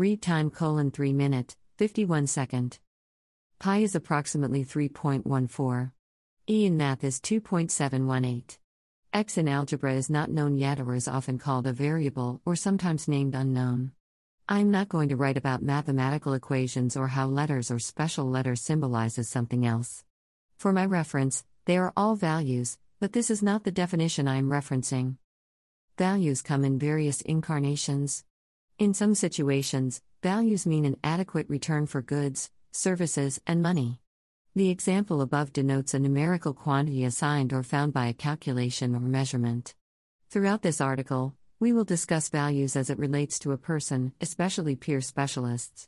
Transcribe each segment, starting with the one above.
Read time colon 3 minute, 51 second. Pi is approximately 3.14. E in math is 2.718. X in algebra is not known yet or is often called a variable or sometimes named unknown. I'm not going to write about mathematical equations or how letters or special letters symbolizes something else. For my reference, they are all values, but this is not the definition I am referencing. Values come in various incarnations. In some situations, values mean an adequate return for goods, services, and money. The example above denotes a numerical quantity assigned or found by a calculation or measurement. Throughout this article, we will discuss values as it relates to a person, especially peer specialists.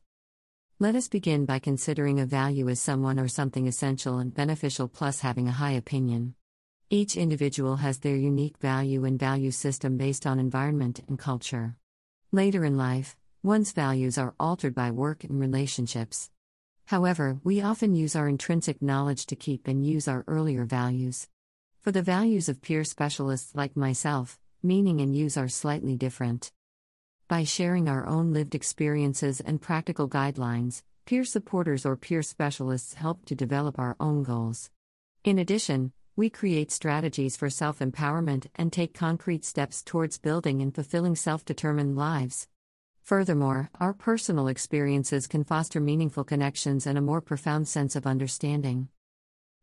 Let us begin by considering a value as someone or something essential and beneficial plus having a high opinion. Each individual has their unique value and value system based on environment and culture. Later in life, one's values are altered by work and relationships. However, we often use our intrinsic knowledge to keep and use our earlier values. For the values of peer specialists like myself, meaning and use are slightly different. By sharing our own lived experiences and practical guidelines, peer supporters or peer specialists help to develop our own goals. In addition, we create strategies for self empowerment and take concrete steps towards building and fulfilling self determined lives. Furthermore, our personal experiences can foster meaningful connections and a more profound sense of understanding.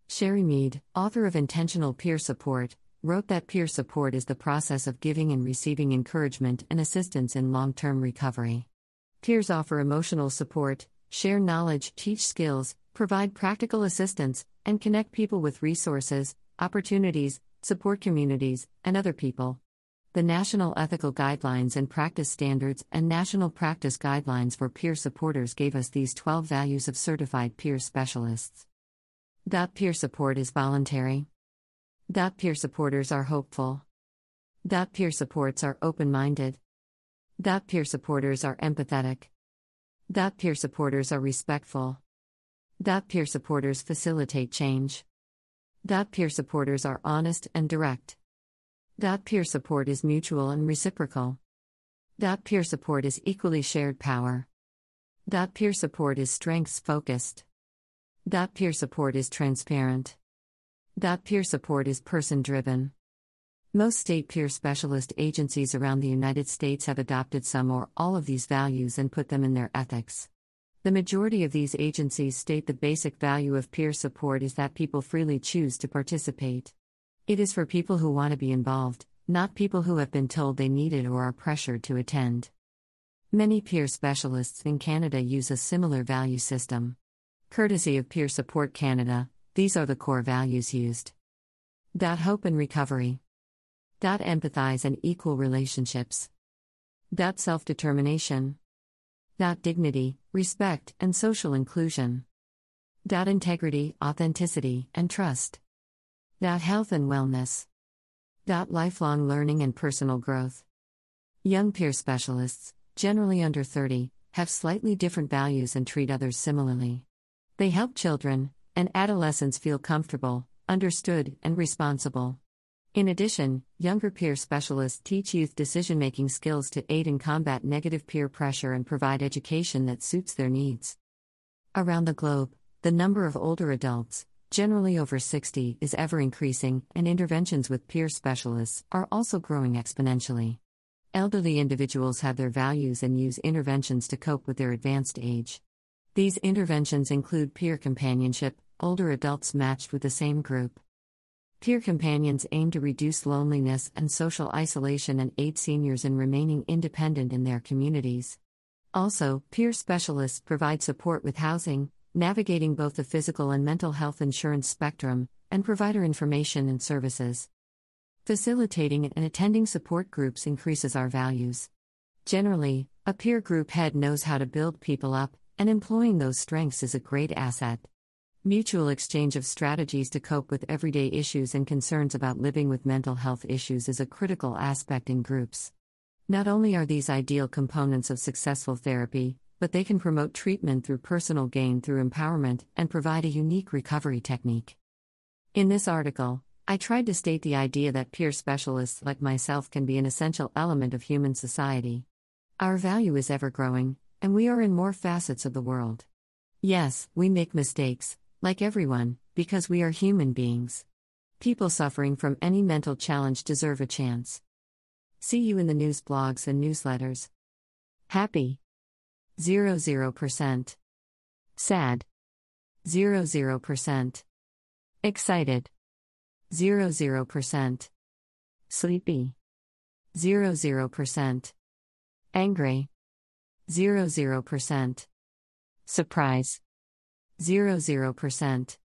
Shery Mead, author of Intentional Peer Support, wrote that peer support is the process of giving and receiving encouragement and assistance in long term recovery. Peers offer emotional support, share knowledge, teach skills, provide practical assistance, and connect people with resources, opportunities, support communities, and other people. The National Ethical Guidelines and Practice Standards and National Practice Guidelines for Peer Supporters gave us these 12 values of certified peer specialists. That peer support is voluntary. That peer supporters are hopeful. That peer supports are open minded. That peer supporters are empathetic. That peer supporters are respectful. Peer supporters facilitate change. Peer supporters are honest and direct. Peer support is mutual and reciprocal. Peer support is equally shared power. Peer support is strengths focused. Peer support is transparent. Peer support is person driven. Most state peer specialist agencies around the United States have adopted some or all of these values and put them in their ethics. The majority of these agencies state the basic value of peer support is that people freely choose to participate. It is for people who want to be involved, not people who have been told they need it or are pressured to attend. Many peer specialists in Canada use a similar value system. Courtesy of Peer Support Canada, these are the core values used. Dot hope and recovery. Dot empathize and equal relationships. Dot self determination. Dignity, respect, and social inclusion. Integrity, authenticity, and trust. Health and wellness. Lifelong learning and personal growth. Young peer specialists, generally under 30, have slightly different values and treat others similarly. They help children, and adolescents feel comfortable, understood, and responsible. In addition, younger peer specialists teach youth decision making skills to aid in combat negative peer pressure and provide education that suits their needs. Around the globe, the number of older adults, generally over 60, is ever increasing, and interventions with peer specialists are also growing exponentially. Elderly individuals have their values and use interventions to cope with their advanced age. These interventions include peer companionship, older adults matched with the same group. Peer companions aim to reduce loneliness and social isolation and aid seniors in remaining independent in their communities. Also, peer specialists provide support with housing, navigating both the physical and mental health insurance spectrum, and provider information and services. Facilitating and attending support groups increases our values. Generally, a peer group head knows how to build people up, and employing those strengths is a great asset. Mutual exchange of strategies to cope with everyday issues and concerns about living with mental health issues is a critical aspect in groups. Not only are these ideal components of successful therapy, but they can promote treatment through personal gain through empowerment and provide a unique recovery technique. In this article, I tried to state the idea that peer specialists like myself can be an essential element of human society. Our value is ever growing, and we are in more facets of the world. Yes, we make mistakes, like everyone, because we are human beings. People suffering from any mental challenge deserve a chance. See you in the news blogs and newsletters. Happy 00%. Sad 00%. Excited 00%. Sleepy 00%. Angry 00%. Surprise 00%.